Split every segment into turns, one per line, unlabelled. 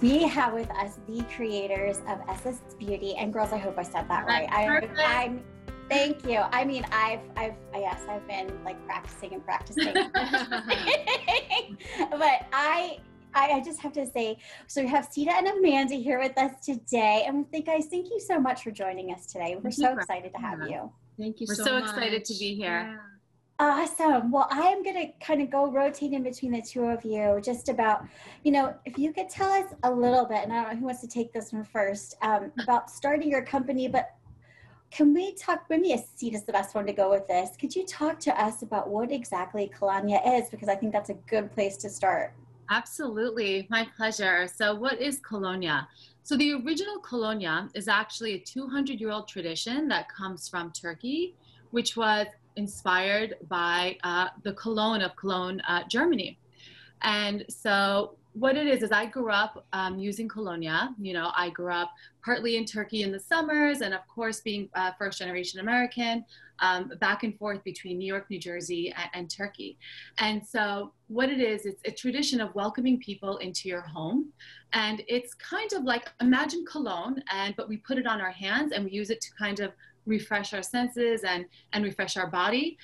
we have with us the creators of Esas Beauty. And girls, I hope I said that right. I, I'm Thank you. I mean, I've, I've, yes, I've been like practicing and practicing. but I, I, I, just have to say, so we have Seda and Amanda here with us today. And thank guys, thank you so much for joining us today. We're so excited to have you.
Thank you
We're
so,
so
much.
excited to be here. Yeah.
Awesome. Well, I am going to kind of go rotate in between the two of you just about, you know, if you could tell us a little bit, and I don't know who wants to take this one first, um, about starting your company, but can we talk, maybe Seda is the best one to go with this. Could you talk to us about what exactly Colonia is? Because I think that's a good place to start.
Absolutely, my pleasure. So, what is Colonia? So, the original Colonia is actually a 200 year old tradition that comes from Turkey, which was inspired by uh, the Cologne of Cologne, uh, Germany. And so what it is is I grew up um, using Colonia. You know, I grew up partly in Turkey in the summers, and of course, being uh, first generation American, um, back and forth between New York, New Jersey, and, and, Turkey. And so, what it is, it's a tradition of welcoming people into your home, and it's kind of like imagine cologne, and but we put it on our hands and we use it to kind of refresh our senses and and refresh our body.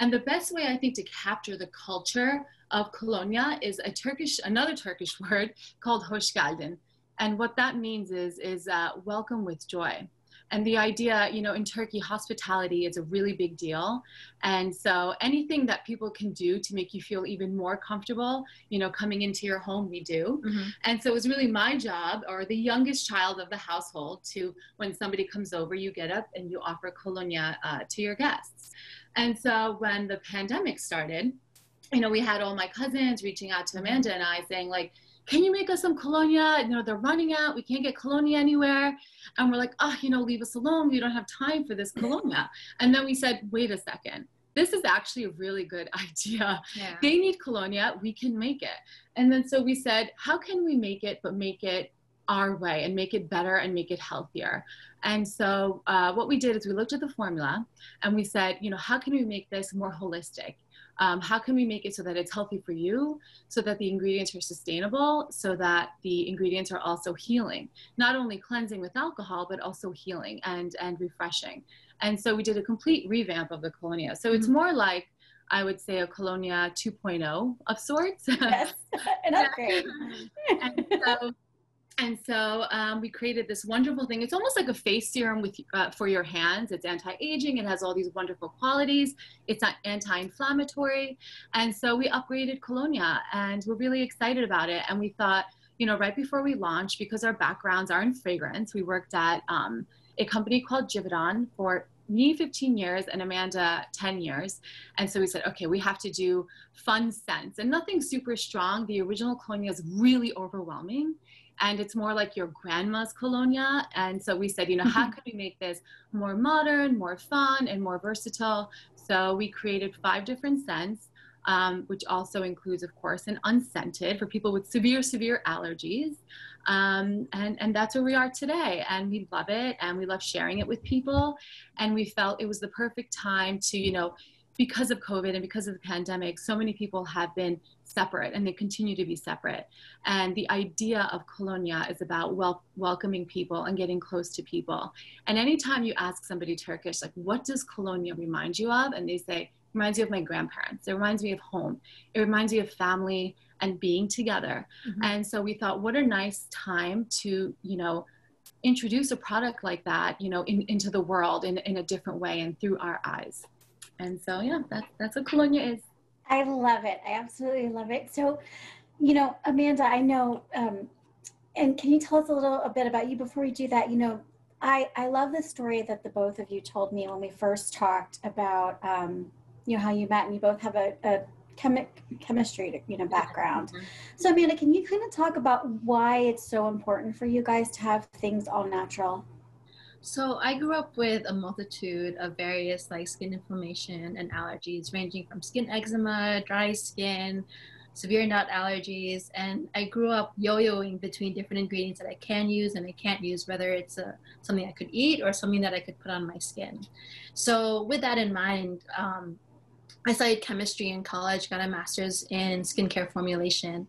And the best way I think to capture the culture of Colonia is a Turkish, another Turkish word called hoş geldin. And what that means is, is uh, welcome with joy. And the idea, you know, in Turkey, hospitality is a really big deal. And so anything that people can do to make you feel even more comfortable, you know, coming into your home, we do. Mm-hmm. And so it was really my job, or the youngest child of the household, to when somebody comes over, you get up and you offer colonia uh, to your guests. And so when the pandemic started, you know, we had all my cousins reaching out to mm-hmm. Amanda and I saying, like, can you make us some colonia? You know, they're running out. We can't get colonia anywhere. And we're like, oh, you know, leave us alone. We don't have time for this colonia. And then we said, wait a second. This is actually a really good idea. Yeah. They need colonia. We can make it. And then so we said, how can we make it, but make it our way and make it better and make it healthier. And so uh, what we did is we looked at the formula and we said, you know, how can we make this more holistic? Um, how can we make it so that it's healthy for you so that the ingredients are sustainable so that the ingredients are also healing not only cleansing with alcohol but also healing and and refreshing and so we did a complete revamp of the colonia so it's mm-hmm. more like I would say a Colonia 2.0 of sorts.
Yes, an upgrade.
and so and so um, we created this wonderful thing. It's almost like a face serum with uh, for your hands. It's anti-aging. It has all these wonderful qualities. It's anti-inflammatory. And so we upgraded Colonia, and we're really excited about it. And we thought, you know, right before we launched, because our backgrounds are in fragrance, we worked at um, a company called Givaudan for me 15 years and Amanda 10 years. And so we said, okay, we have to do fun scents and nothing super strong. The original Colonia is really overwhelming and it's more like your grandma's colonia. And so we said, you know, how mm-hmm. can we make this more modern, more fun, and more versatile? So we created five different scents. Um, which also includes, of course, an unscented for people with severe, severe allergies. Um, and, and that's where we are today. And we love it and we love sharing it with people. And we felt it was the perfect time to, you know, because of COVID and because of the pandemic, so many people have been separate and they continue to be separate. And the idea of Colonia is about wel- welcoming people and getting close to people. And anytime you ask somebody Turkish, like, what does Colonia remind you of? And they say, reminds you of my grandparents. It reminds me of home. It reminds me of family and being together. Mm-hmm. And so we thought, what a nice time to, you know, introduce a product like that, you know, in, into the world in, in a different way and through our eyes. And so, yeah, that's, that's what Colonia is.
I love it. I absolutely love it. So, you know, Amanda, I know, um, and can you tell us a little a bit about you before we do that? You know, I, I love the story that the both of you told me when we first talked about, um, you know, how you met and you both have a, a chemi- chemistry, you know, background. Mm-hmm. So, Amanda, can you kind of talk about why it's so important for you guys to have things all natural?
So I grew up with a multitude of various like skin inflammation and allergies, ranging from skin eczema, dry skin, severe nut allergies, and I grew up yo-yoing between different ingredients that I can use and I can't use, whether it's a, something I could eat or something that I could put on my skin. So with that in mind, um, I studied chemistry in college, got a master's in skincare formulation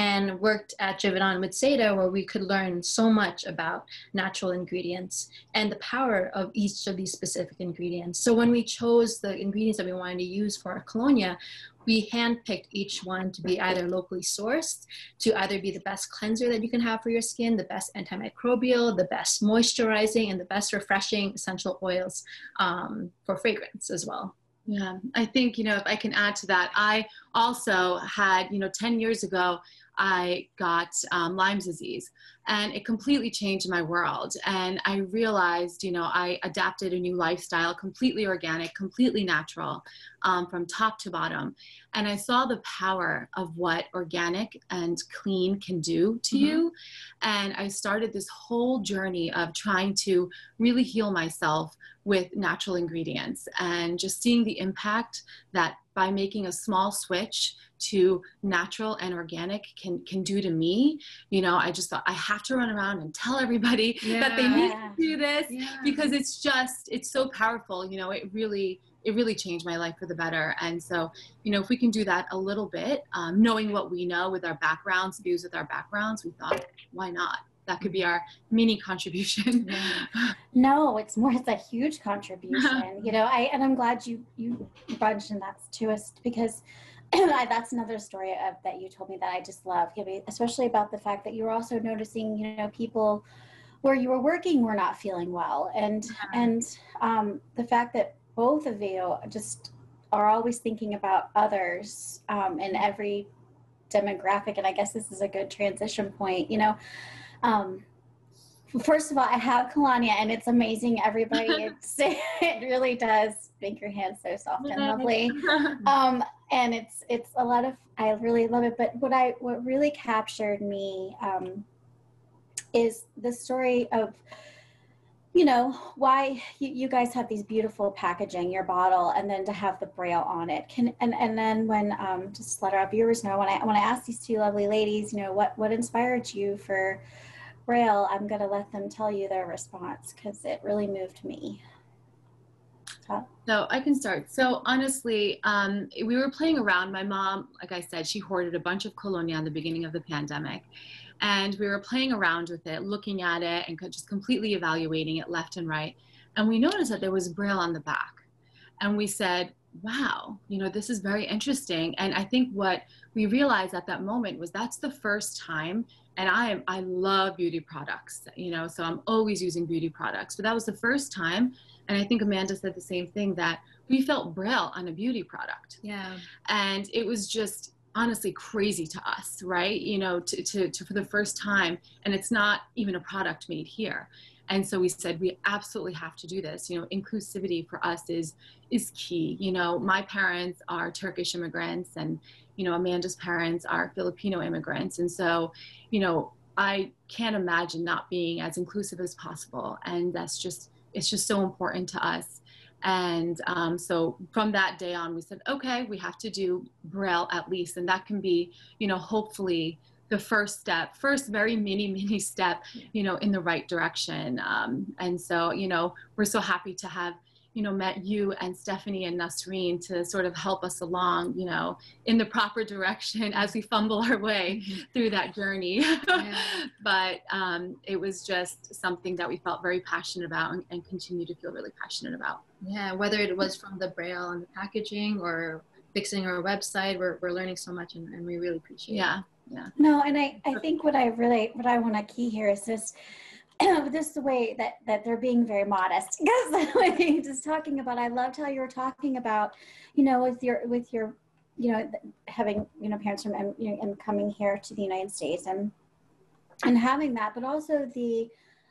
and worked at Givaudan with Seda, where we could learn so much about natural ingredients and the power of each of these specific ingredients. So when we chose the ingredients that we wanted to use for our colonia, we handpicked each one to be either locally sourced, to either be the best cleanser that you can have for your skin, the best antimicrobial, the best moisturizing, and the best refreshing essential oils um, for fragrance as well.
Yeah, I think, you know, if I can add to that, I also had, you know, 10 years ago, I got um, Lyme's disease and it completely changed my world. And I realized, you know, I adapted a new lifestyle, completely organic, completely natural, um, from top to bottom. And I saw the power of what organic and clean can do to mm-hmm. you. And I started this whole journey of trying to really heal myself with natural ingredients and just seeing the impact that by making a small switch to natural and organic can can do to me you know i just thought i have to run around and tell everybody yeah. that they need to do this yeah. because it's just it's so powerful you know it really it really changed my life for the better and so you know if we can do that a little bit um, knowing what we know with our backgrounds views with our backgrounds we thought why not that could be our mini contribution
no it's more it's a huge contribution you know i and i'm glad you you mentioned that to us because that's another story of, that you told me that I just love, especially about the fact that you were also noticing, you know, people where you were working were not feeling well, and yeah. and um, the fact that both of you just are always thinking about others um, in every demographic, and I guess this is a good transition point. You know, um, first of all, I have Colonia, and it's amazing. Everybody, it's, it really does make your hands so soft and lovely. Um, and it's it's a lot of I really love it. But what I what really captured me um, is the story of you know why you, you, guys have these beautiful packaging your bottle and then to have the braille on it can and and then when um, just let our viewers know when i when i ask these two lovely ladies you know what what inspired you for braille i'm going to let them tell you their response because it really moved me
so I can start. So honestly, um, we were playing around. My mom, like I said, she hoarded a bunch of colonia in the beginning of the pandemic. And we were playing around with it, looking at it and just completely evaluating it left and right. And we noticed that there was braille on the back. And we said, wow, you know, this is very interesting. And I think what we realized at that moment was that's the first time and I am I love beauty products, you know, so I'm always using beauty products. But that was the first time and I think Amanda said the same thing that we felt braille on a beauty product.
Yeah.
And it was just honestly crazy to us, right? You know, to, to, to for the first time, and it's not even a product made here. And so we said we absolutely have to do this. You know, inclusivity for us is is key. You know, my parents are Turkish immigrants, and you know Amanda's parents are Filipino immigrants, and so you know I can't imagine not being as inclusive as possible. And that's just it's just so important to us. And um, so from that day on, we said, okay, we have to do Braille at least. And that can be, you know, hopefully the first step, first very mini, mini step, you know, in the right direction. Um, and so, you know, we're so happy to have you know, met you and Stephanie and Nasreen to sort of help us along, you know, in the proper direction as we fumble our way through that journey. Yeah. but um, it was just something that we felt very passionate about and, and, continue to feel really passionate about.
Yeah, whether it was from the braille and the packaging or fixing our website, we're, we're learning so much and, and we really appreciate
yeah.
it.
Yeah.
No, and I, I think what I really, what I want to key here is this, just the way that that they're being very modest because like just talking about i loved how you were talking about you know with your with your you know having you know parents from and, you know, and coming here to the united states and and having that but also the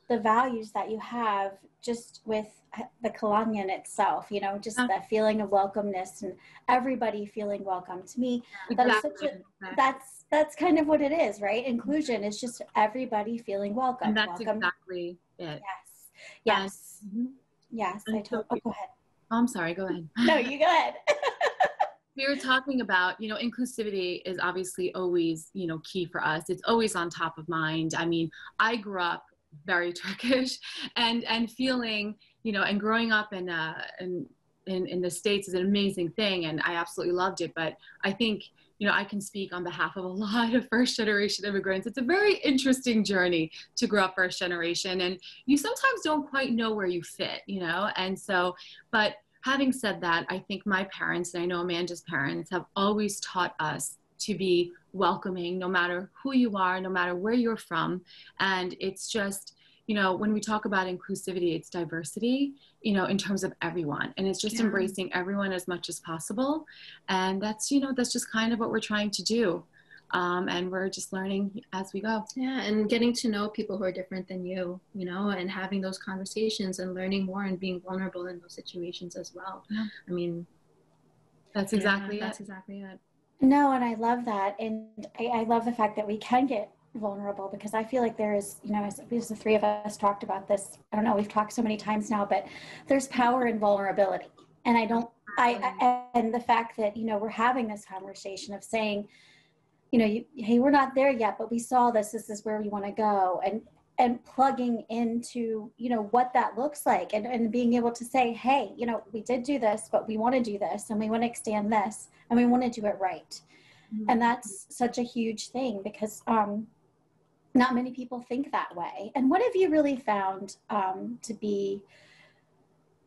the values that you have just with uh, the Colonia itself, you know, just that feeling of welcomeness and everybody feeling welcome. To me, exactly. that such a, that's that's kind of what it is, right? Inclusion is just everybody feeling welcome.
And that's
welcome.
exactly it.
Yes. Yes. And, mm-hmm. Yes. I told, oh, go ahead.
Oh, I'm sorry. Go ahead.
no, you go ahead.
we were talking about, you know, inclusivity is obviously always, you know, key for us. It's always on top of mind. I mean, I grew up very Turkish and and feeling, you know, and growing up in uh in in, in the States is an amazing thing and I absolutely loved it. But I think you know, I can speak on behalf of a lot of first generation immigrants. It's a very interesting journey to grow up first generation, and you sometimes don't quite know where you fit, you know. And so, but having said that, I think my parents, and I know Amanda's parents, have always taught us to be welcoming no matter who you are, no matter where you're from. And it's just, you know, when we talk about inclusivity, it's diversity, you know, in terms of everyone. And it's just yeah. embracing everyone as much as possible. And that's, you know, that's just kind of what we're trying to do. Um, and we're just learning as we go.
Yeah, and getting to know people who are different than you, you know, and having those conversations and learning more and being vulnerable in those situations as well. Yeah. I mean,
that's exactly
yeah, That's exactly it.
No, and I love that. And I, I, love the fact that we can get vulnerable because I feel like there is, you know, as, as the three of us talked about this, I don't know, we've talked so many times now, but there's power in vulnerability. And I don't, I, I and the fact that, you know, we're having this conversation of saying, you know, you, hey, we're not there yet, but we saw this, this is where we want to go. And, and plugging into you know what that looks like and, and being able to say hey you know we did do this but we want to do this and we want to extend this and we want to do it right mm-hmm. and that's such a huge thing because um, not many people think that way and what have you really found um, to be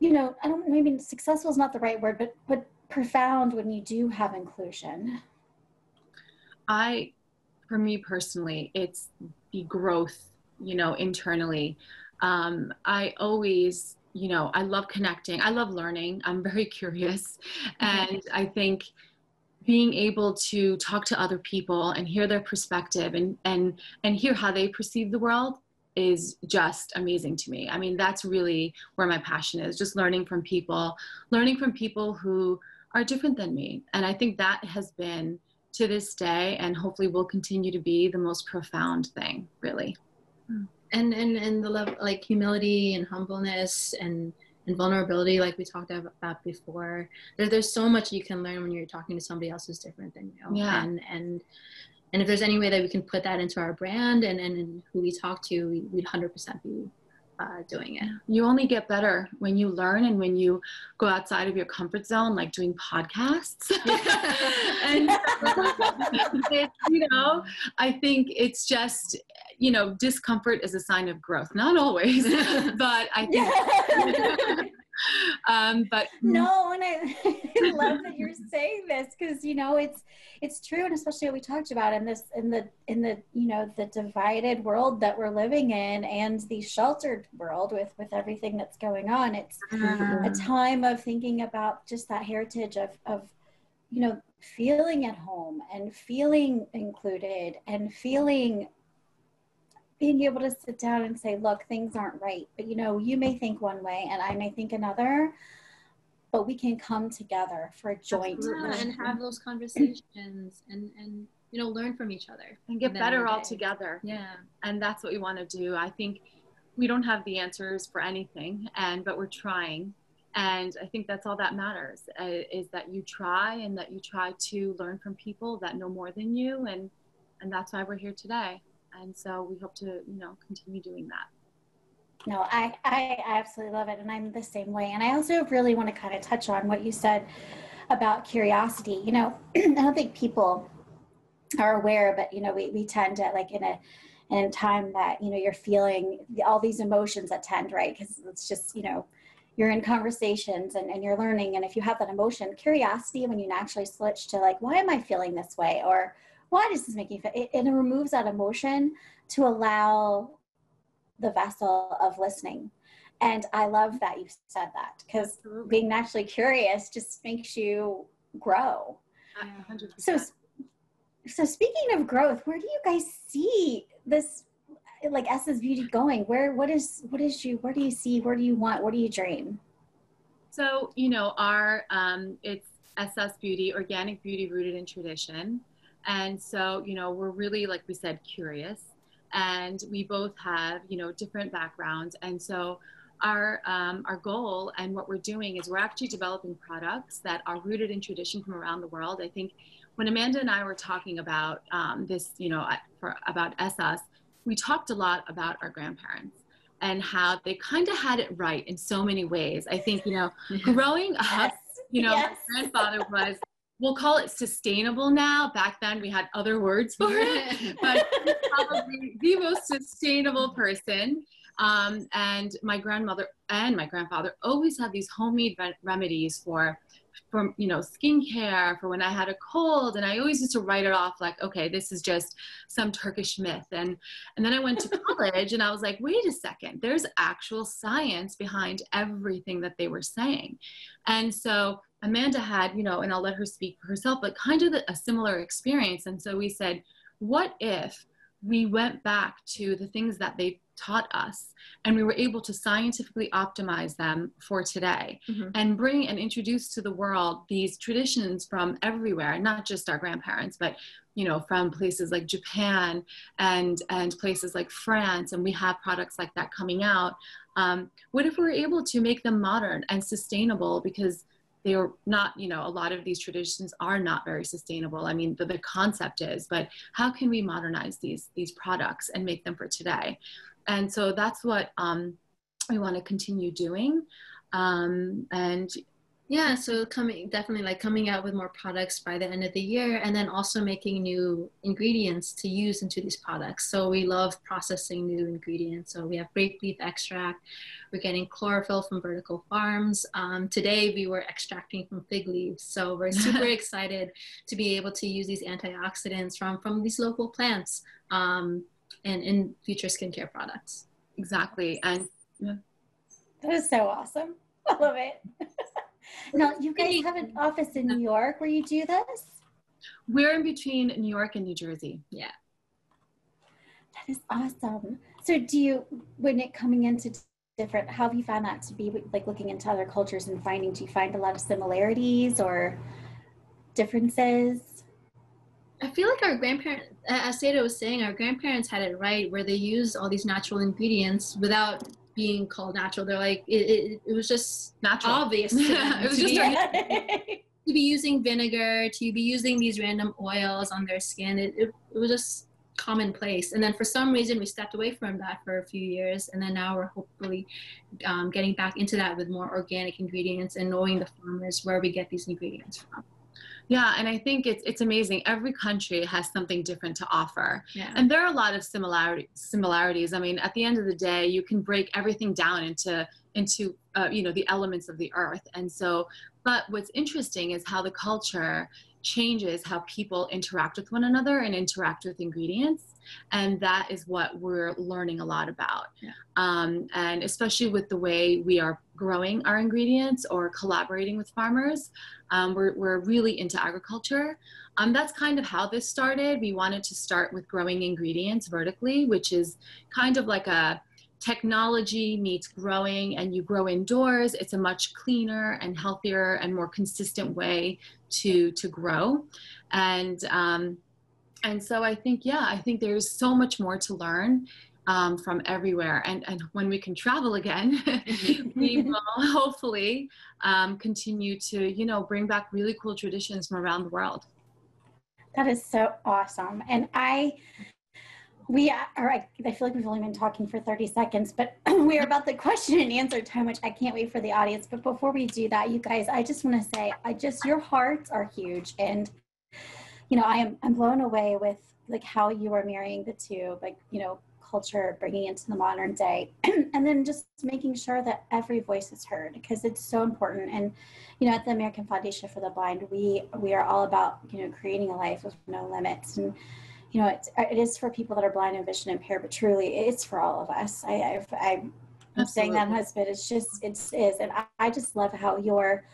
you know i don't maybe successful is not the right word but but profound when you do have inclusion
i for me personally it's the growth you know, internally. Um, I always, you know, I love connecting. I love learning. I'm very curious. Mm-hmm. And I think being able to talk to other people and hear their perspective and, and, and hear how they perceive the world is just amazing to me. I mean, that's really where my passion is just learning from people, learning from people who are different than me. And I think that has been to this day and hopefully will continue to be the most profound thing, really hmm.
and and and the level like humility and humbleness and and vulnerability like we talked about before there, there's so much you can learn when you're talking to somebody else who's different than you
yeah.
and and and if there's any way that we can put that into our brand and and, and who we talk to we, we'd 100% be uh, doing it.
You only get better when you learn and when you go outside of your comfort zone, like doing podcasts. and you know, I think it's just you know, discomfort is a sign of growth. Not always, but I think. um, but
no, and I, I love that you're saying this because you know it's it's true, and especially what we talked about in this in the in the you know the divided world that we're living in and the sheltered world with with everything that's going on. It's mm-hmm. a time of thinking about just that heritage of of you know feeling at home and feeling included and feeling being able to sit down and say, look, things aren't right. But you know, you may think one way and I may think another, but we can come together for a joint
yeah, and have those conversations and and you know learn from each other
and get better all together.
Yeah.
And that's what we want to do. I think we don't have the answers for anything and but we're trying and i think that's all that matters uh, is that you try and that you try to learn from people that know more than you and and that's why we're here today and so we hope to you know continue doing that.
No I, I absolutely love it and i'm the same way. And i also really want to kind of touch on what you said about curiosity. You know i don't think people are aware but you know we, we tend to like in a in a time that you know you're feeling all these emotions that tend right? Because it's just you know you're in conversations and, and you're learning and if you have that emotion curiosity when you naturally switch to like why am i feeling this way? or why does this make you feel? It, it removes that emotion to allow the vessel of listening. And I love that you said that because being naturally curious just makes you grow. 100%. So, so speaking of growth, where do you guys see this, like Essence Beauty going? Where, what is, what is you, where do you see, where do you want, what do you dream?
So, you know, our, um, it's Esas Beauty, organic beauty rooted in tradition. And so, you know, we're really, like we said, curious. And we both have, you know, different backgrounds. And so, our, um, our goal and what we're doing is we're actually developing products that are rooted in tradition from around the world. I think when Amanda and I were talking about um, this, you know, for, about SS, we talked a lot about our grandparents and how they kind of had it right in so many ways. I think, you know, growing up, you know, yes. my grandfather was we'll call it sustainable now. Back then we had other words for it, but probably the most sustainable person. Um, and my grandmother and my grandfather always had these homemade re- remedies for for you know skincare for when i had a cold and i always used to write it off like okay this is just some turkish myth and and then i went to college and i was like wait a second there's actual science behind everything that they were saying and so amanda had you know and i'll let her speak for herself but kind of a similar experience. And so we said what if we went back to the things that they taught us and we were able to scientifically optimize them for today mm-hmm. and bring and introduce to the world these traditions from everywhere not just our grandparents but you know from places like japan and and places like france and we have products like that coming out. Um, what if we were able to make them modern and sustainable? Because they are not you know a lot of these traditions are not very sustainable. I mean the, the concept is but how can we modernize these these products and make them for today? And so that's what um, we want to continue doing. Um, and
yeah so coming definitely like coming out with more products by the end of the year and then also making new ingredients to use into these products so we love processing new ingredients so we have grape leaf extract we're getting chlorophyll from vertical farms um, today we were extracting from fig leaves so we're super excited to be able to use these antioxidants from from these local plants um, and in future skincare products.
Exactly. And
yeah. that is so awesome. I love it. now, you guys have an office in New York where you do this?
We're in between New York and New Jersey.
Yeah.
That is awesome. So, do you, when it coming into different, how have you found that to be like looking into other cultures and finding, do you find a lot of similarities or differences?
I feel like our grandparents, as Seda was saying, our grandparents had it right where they used all these natural ingredients without being called natural. They're like, it, it, it was just natural. obvious. it was just be, to be using vinegar, to be using these random oils on their skin. It, it, it was just commonplace. And then for some reason, we stepped away from that for a few years. And then now we're hopefully um, getting back into that with more organic ingredients and knowing the farmers where we get these ingredients from.
Yeah, and I think it's it's amazing. Every country has something different to offer, yeah. and there are a lot of similarity similarities. I mean, at the end of the day, you can break everything down into into uh, you know the elements of the earth, and so. But what's interesting is how the culture changes how people interact with one another and interact with ingredients and that is what we're learning a lot about. Yeah. um, and especially with the way we are growing our ingredients or collaborating with farmers um, we're, we're really into agriculture. Um, that's kind of how this started. We wanted to start with growing ingredients vertically which is kind of like a technology meets growing and you grow indoors it's a much cleaner and healthier and more consistent way to to grow. And um, and so i think yeah i think there's so much more to learn um, from everywhere. And and when we can travel again we will hopefully um, continue to you know bring back really cool traditions from around the world.
That is so awesome. And i we are, I, feel like we've only been talking for 30 seconds, but we are about the question and answer time, which I can't wait for the audience. But before we do that, you guys, I just want to say, I just, your hearts are huge. And, you know, I am, I'm blown away with like how you are marrying the two, like, you know, culture, bringing into the modern day, and then just making sure that every voice is heard because it's so important. And, you know, at the American Foundation for the Blind, we, we are all about, you know, creating a life with no limits. And, you know, it's, it is for people that are blind and vision impaired, but truly it's for all of us. I, I, I'm saying that, husband. It's just, it's is, and I, I just love how your,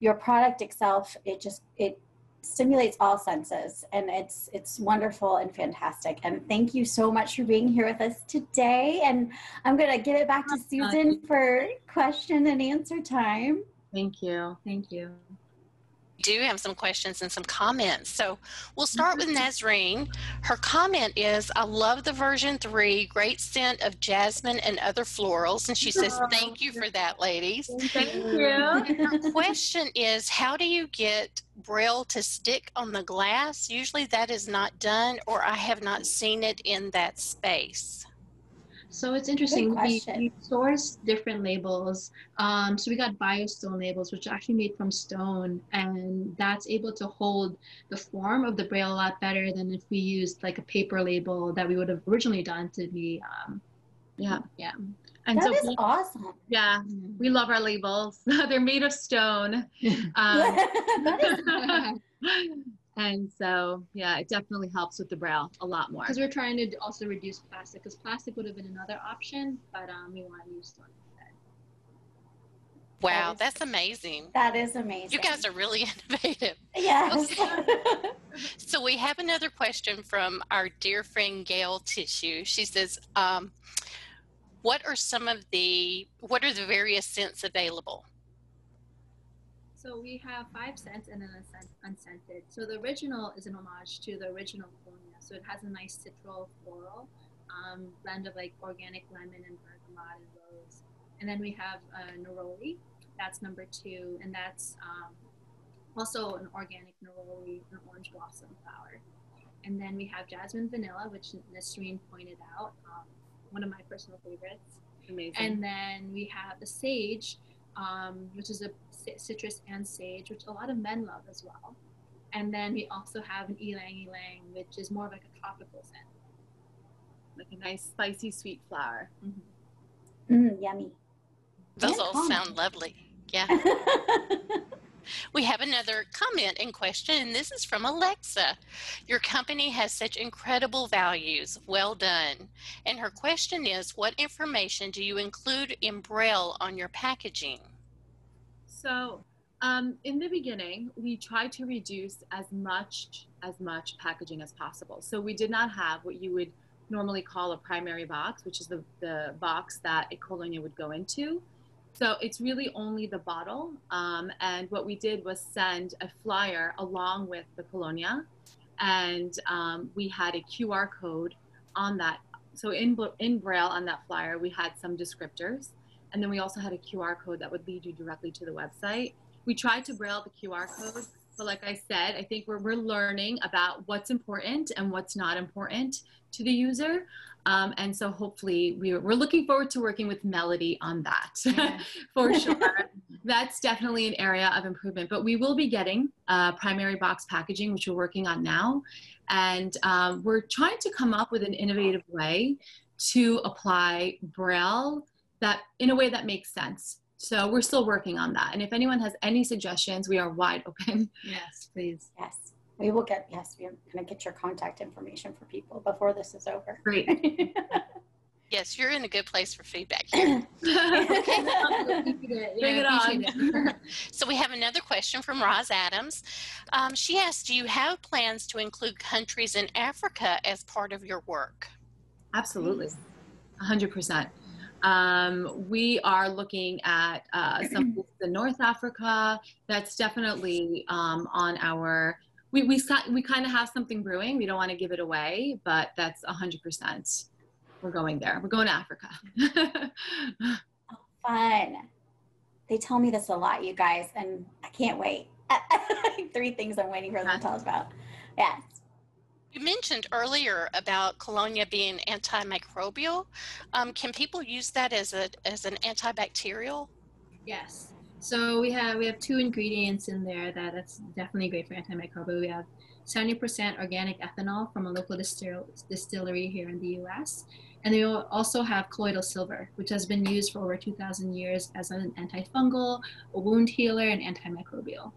your product itself, it just, it stimulates all senses and it's it's wonderful and fantastic. And thank you so much for being here with us today and i'm going to give it back to susan for question and answer time.
Thank you.
Thank you
do have some questions and some comments. So we'll start with mm-hmm. Nasreen. Her comment is I love the version three, great scent of jasmine and other florals. And she says, Thank you for that, ladies.
Thank you. Her
question is How do you get Braille to stick on the glass? Usually that is not done, or I have not seen it in that space.
So it's interesting. We, we source different labels. Um, so we got biostone labels, which are actually made from stone, and that's able to hold the form of the braille a lot better than if we used like a paper label that we would have originally done to be. Um,
Yeah.
yeah.
And
That
so,
is
we-
awesome.
yeah, we love our labels. They're made of stone. Um,
that is
and so, yeah, it definitely helps with the brow a lot more.
Because we're trying to also reduce plastic, because plastic would have been another option, but um, we want to use stone instead.
Wow, that's amazing.
that is amazing.
You guys are really innovative.
Yes.
So we have another question from our dear friend Gail Tissue. She says, um, "What are some of the what are the various scents available?"
So we have five scents and then a cent unscented. So the original is an homage to the original Colonia. So it has a nice citral floral um, blend of like organic lemon and bergamot and rose. And then we have uh, neroli. That's number two, and that's um, also an organic neroli, an orange blossom flower. And then we have jasmine vanilla, which Nasreen pointed out, um, one of my personal favorites.
Amazing.
And then we have the sage, um, which is a citrus and sage, which a lot of men love as well. And then we also have an ylang ylang, which is more of like a tropical scent.
like a nice spicy sweet flower.
Mm, yummy.
Those
And
all
common.
sound lovely. Yeah. We have another comment and question, and this is from Alexa. Your company has such incredible values. Well done. And her question is What information do you include in Braille on your packaging?
So, um, in the beginning, we tried to reduce as much as much packaging as possible. So we did not have what you would normally call a primary box, which is the, the box that a colonia would go into. So it's really only the bottle. Um, and what we did was send a flyer along with the colonia, and um, we had a QR code on that. So in in braille on that flyer, we had some descriptors, and then we also had a QR code that would lead you directly to the website. We tried to braille the QR code, but like I said, I think we're, we're learning about what's important and what's not important to the user. Um, and so hopefully we're, we're looking forward to working with Melody on that for sure. That's definitely an area of improvement, but we will be getting uh, primary box packaging, which we're working on now. And um, we're trying to come up with an innovative way to apply Braille that in a way that makes sense. So we're still working on that. And if anyone has any suggestions, we are wide open.
Yes, please.
yes. We will get, yes, we're going to get your contact information for people before this is over.
Great.
Yes, you're in a good place for feedback here.
Bring it on.
So we have another question from Roz Adams. Um, she asked, "Do you have plans to include countries in Africa as part of your work?"
Absolutely, 100%. Um, we are looking at uh, some in North Africa. That's definitely um, on our. We we we kind of have something brewing. We don't want to give it away, but that's 100%. We're going there. We're going to Africa.
Fun. They tell me this a lot, you guys, and I can't wait. Three things I'm waiting for them to tell us about. Yes.
You mentioned earlier about colonia being antimicrobial. Um, can people use that as a as an antibacterial?
Yes. So we have we have two ingredients in there that that's definitely great for antimicrobial. We have 70% organic ethanol from a local distil- distillery here in the U.S. And we also have colloidal silver, which has been used for over 2,000 years as an antifungal, a wound healer, and antimicrobial.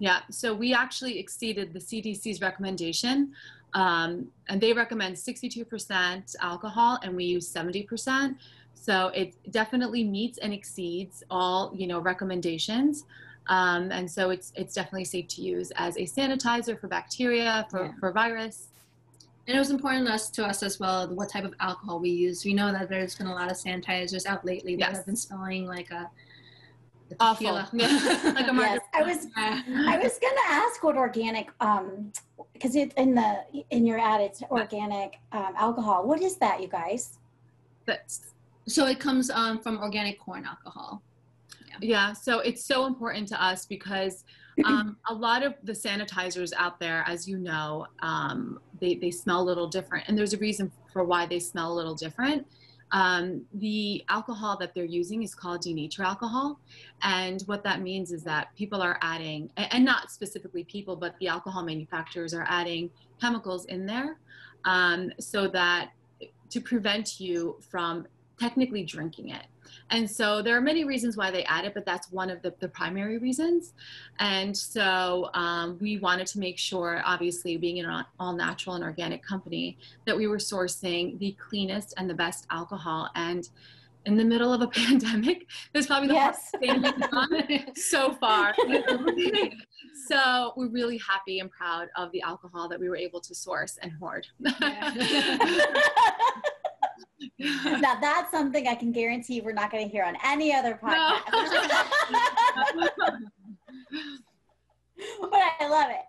Yeah, so we actually exceeded the CDC's recommendation, um, and they recommend 62% alcohol, and we use 70%. So it definitely meets and exceeds all you know recommendations, um, and so it's it's definitely safe to use as a sanitizer for bacteria, for,
Yeah.
for virus.
And it was important to us, to us as well what type of alcohol we use. We know that there's been a lot of sanitizers out lately that
Yes.
have been smelling like a a
Awful, like a
Yes. I was I was gonna ask what organic um because it in the in your ad it's organic um, alcohol. What is that, you guys?
That's-
So it comes um, from organic corn alcohol.
Yeah, so it's so important to us because um, a lot of the sanitizers out there, as you know, um, they, they smell a little different. And there's a reason for why they smell a little different. Um, the alcohol that they're using is called denatured alcohol. And what that means is that people are adding, and not specifically people, but the alcohol manufacturers are adding chemicals in there um, so that to prevent you from technically drinking it. And so there are many reasons why they add it, but that's one of the, the primary reasons. And so um, we wanted to make sure, obviously, being an all natural and organic company, that we were sourcing the cleanest and the best alcohol. And in the middle of a pandemic, that's probably the yes. hardest thing we've done so far. so we're really happy and proud of the alcohol that we were able to source and hoard.
Now that's something I can guarantee we're not going to hear on any other podcast. No. but I love it.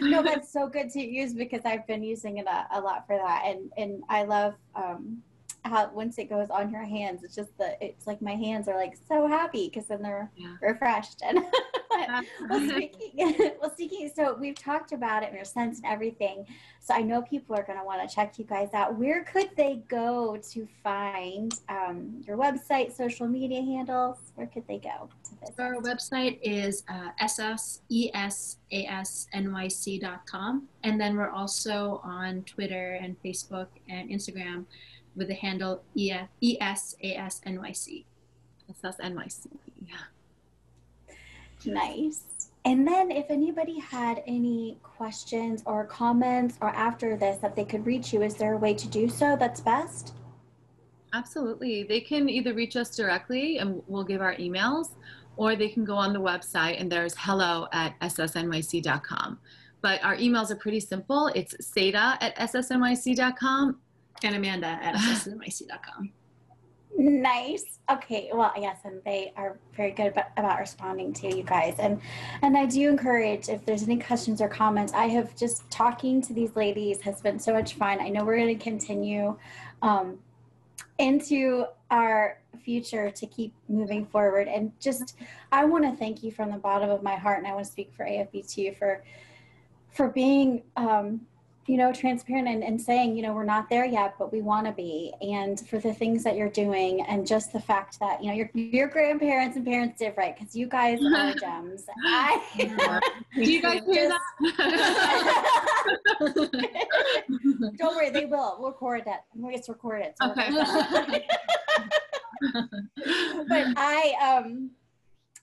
no, that's so good to use because I've been using it a, a lot for that, and and I love um, how once it goes on your hands, it's just the it's like my hands are like so happy because then they're yeah. refreshed. And well, speaking, well, speaking, so we've talked about it and your sense and everything. So I know people are going to want to check you guys out. Where could they go to find um, your website, social media handles? Where could they go to visit?
Our website is uh, ssesasnyc.com, and then we're also on Twitter and Facebook and Instagram with the handle ESASNYC.
SSNYC. Yeah.
Nice. And then if anybody had any questions or comments or after this that they could reach you, is there a way to do so that's best?
Absolutely. They can either reach us directly and we'll give our emails, or they can go on the website and there's hello at ssnyc.com. But our emails are pretty simple. It's Seda at ssnyc.com
and Amanda at ssnyc.com.
Nice. Okay. Well, yes, and they are very good about, responding to you guys. And and I do encourage if there's any questions or comments. I have just talking to these ladies has been so much fun. I know we're going to continue um, into our future to keep moving forward. And just I want to thank you from the bottom of my heart, and I want to speak for AFB too for for being um, you know, transparent and, and saying, you know, we're not there yet, but we want to be. And for the things that you're doing, and just the fact that, you know, your, your grandparents and parents did right because you guys are gems. I,
Do you guys hear that?
Don't worry, they will. We'll record that. We'll get recorded. So okay. but I, um,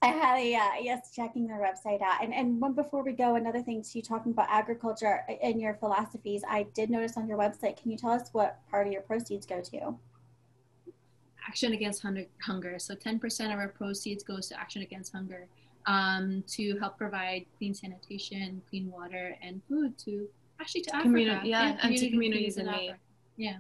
I had a uh, yes, checking their website out. And and one before we go, another thing to you talking about agriculture and your philosophies. I did notice on your website. Can you tell us what part of your proceeds go to?
Action Against Hunger. So 10% of our proceeds goes to Action Against Hunger um, to help provide clean sanitation, clean water, and food to actually to Community,
Africa. Yeah, and to communities in need.
Yeah.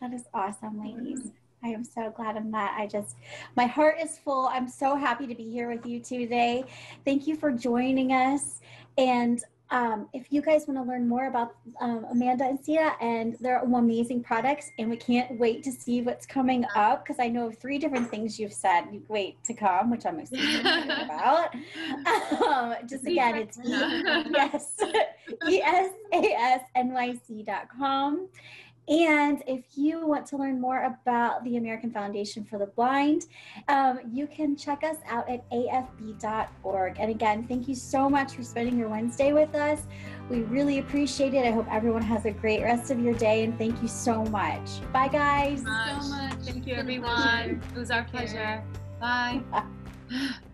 That is awesome, ladies. Mm-hmm. I am so glad I'm not. I just, my heart is full. I'm so happy to be here with you today. Thank you for joining us. And um, if you guys want to learn more about um, Amanda and Seda and their amazing products, and we can't wait to see what's coming up because I know three different things you've said. You wait to come, which I'm excited about. Um, just again, it's yes, esasnyc.com. And if you want to learn more about the American Foundation for the Blind, um, you can check us out at afb.org. And again, thank you so much for spending your Wednesday with us. We really appreciate it. I hope everyone has a great rest of your day. And thank you so much. Bye, guys.
so much. Thank you, everyone. It was our pleasure. Bye.